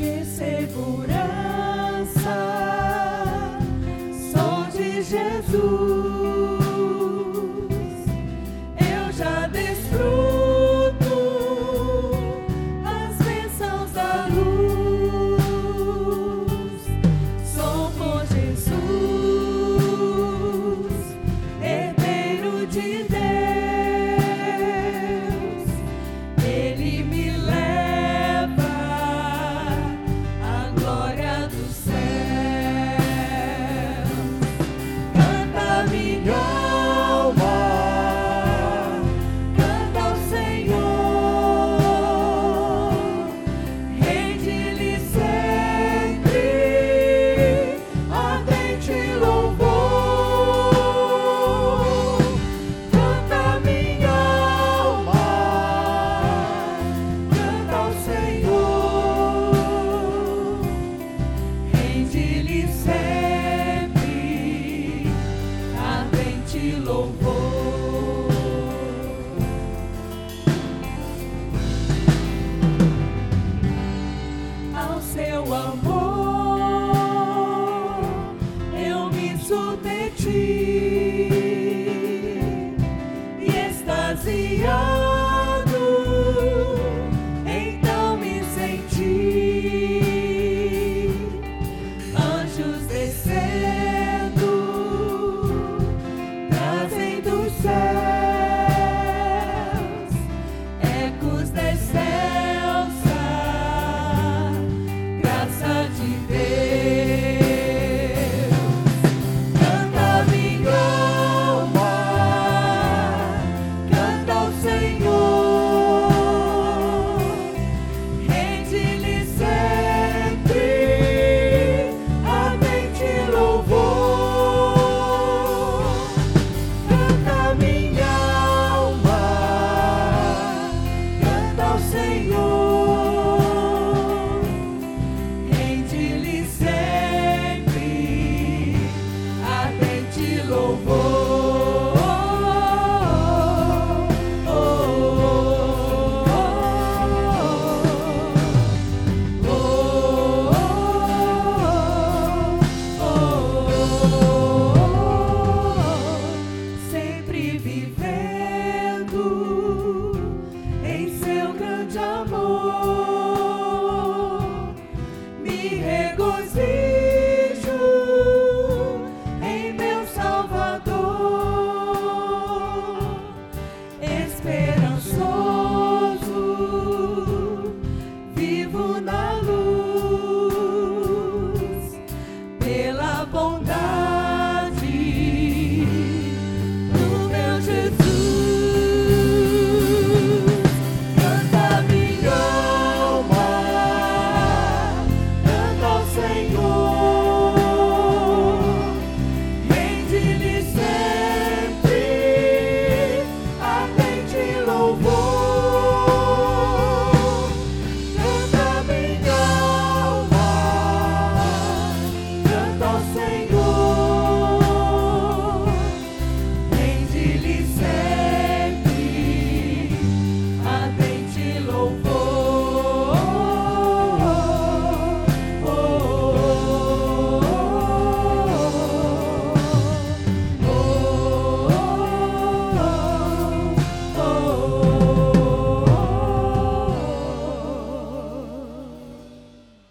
que segurar.